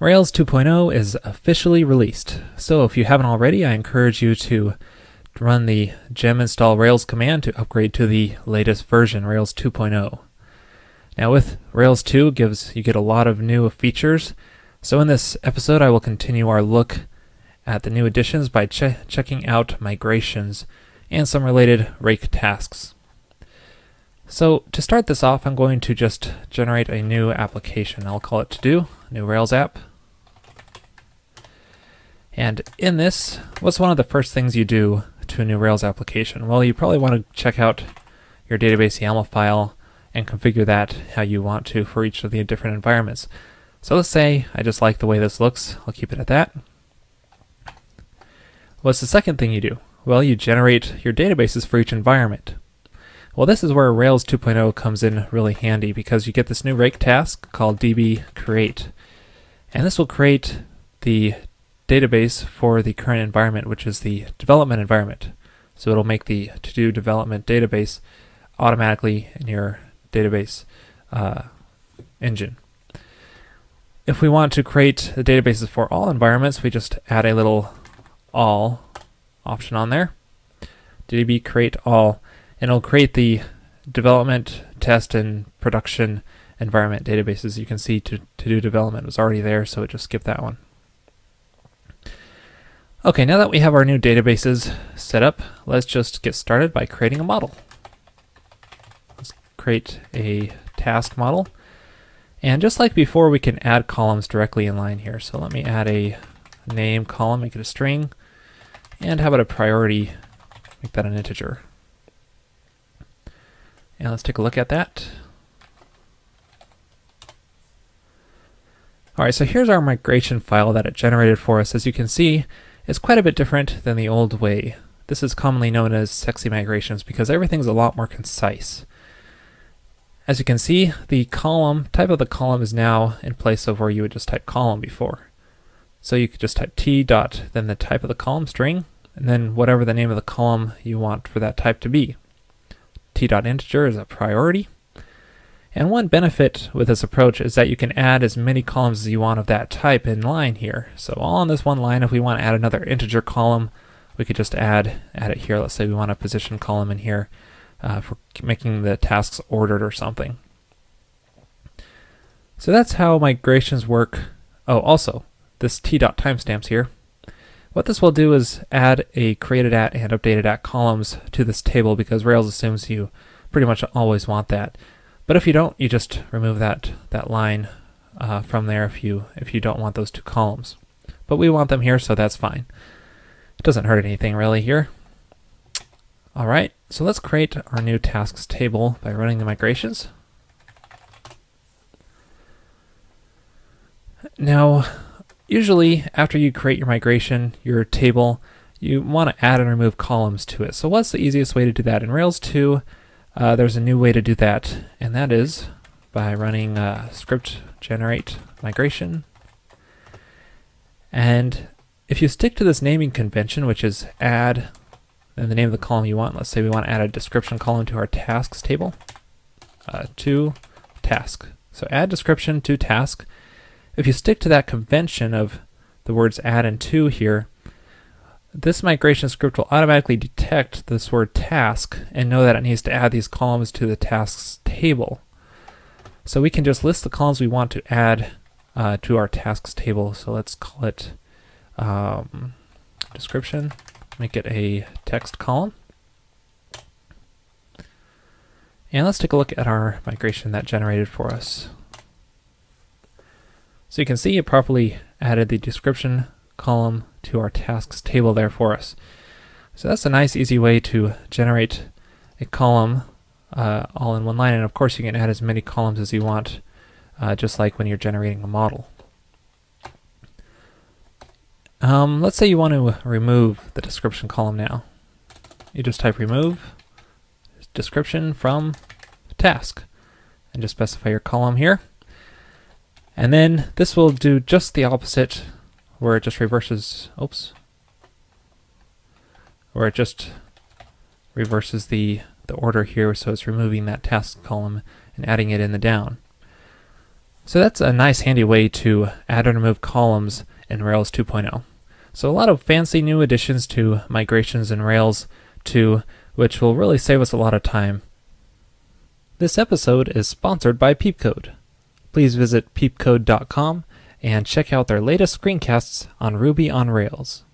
Rails 2.0 is officially released, so if you haven't already, I encourage you to run the gem install Rails command to upgrade to the latest version, Rails 2.0. Now with Rails 2 gives you get a lot of new features, so in this episode I will continue our look at the new additions by che checking out migrations and some related rake tasks. So to start this off, I'm going to just generate a new application. I'll call it to do, new Rails app. And in this, what's one of the first things you do to a new Rails application? Well, you probably want to check out your database YAML file and configure that how you want to for each of the different environments. So let's say I just like the way this looks. I'll keep it at that. What's the second thing you do? Well, you generate your databases for each environment. Well, this is where Rails 2.0 comes in really handy because you get this new rake task called db create. And this will create the database for the current environment, which is the development environment. So it'll make the to-do development database automatically in your database uh, engine. If we want to create the databases for all environments, we just add a little all option on there. db create all, and it'll create the development, test, and production environment databases. You can see to, to do development was already there, so it just skipped that one. Okay, now that we have our new databases set up, let's just get started by creating a model. Let's create a task model. And just like before, we can add columns directly in line here. So let me add a name column, make it a string. And how about a priority, make that an integer. And let's take a look at that. All right, so here's our migration file that it generated for us. As you can see, is quite a bit different than the old way. This is commonly known as sexy migrations because everything's a lot more concise. As you can see, the column, type of the column is now in place of where you would just type column before. So you could just type t dot, then the type of the column string, and then whatever the name of the column you want for that type to be. t dot integer is a priority. And one benefit with this approach is that you can add as many columns as you want of that type in line here. So all on this one line, if we want to add another integer column, we could just add, add it here. Let's say we want a position column in here uh, for making the tasks ordered or something. So that's how migrations work. Oh, also, this t dot timestamps here. What this will do is add a created at and updated at columns to this table because Rails assumes you pretty much always want that. But if you don't, you just remove that, that line uh, from there if you, if you don't want those two columns. But we want them here, so that's fine. It doesn't hurt anything really here. All right, so let's create our new tasks table by running the migrations. Now, usually after you create your migration, your table, you want to add and remove columns to it. So what's the easiest way to do that? In Rails 2, uh, there's a new way to do that, and that is by running uh, script generate migration. And if you stick to this naming convention, which is add and the name of the column you want, let's say we want to add a description column to our tasks table, uh, to task. So add description to task. If you stick to that convention of the words add and to here, this migration script will automatically detect this word task and know that it needs to add these columns to the tasks table. So we can just list the columns we want to add uh, to our tasks table. So let's call it um, description, make it a text column. And let's take a look at our migration that generated for us. So you can see it properly added the description column to our tasks table there for us. So that's a nice easy way to generate a column uh, all in one line and of course you can add as many columns as you want uh, just like when you're generating a model. Um, let's say you want to remove the description column now. You just type remove description from task and just specify your column here. And then this will do just the opposite where it just reverses, oops, where it just reverses the, the order here, so it's removing that task column and adding it in the down. So that's a nice handy way to add and remove columns in Rails 2.0. So a lot of fancy new additions to migrations in Rails 2, which will really save us a lot of time. This episode is sponsored by Peepcode. Please visit peepcode.com and check out their latest screencasts on Ruby on Rails.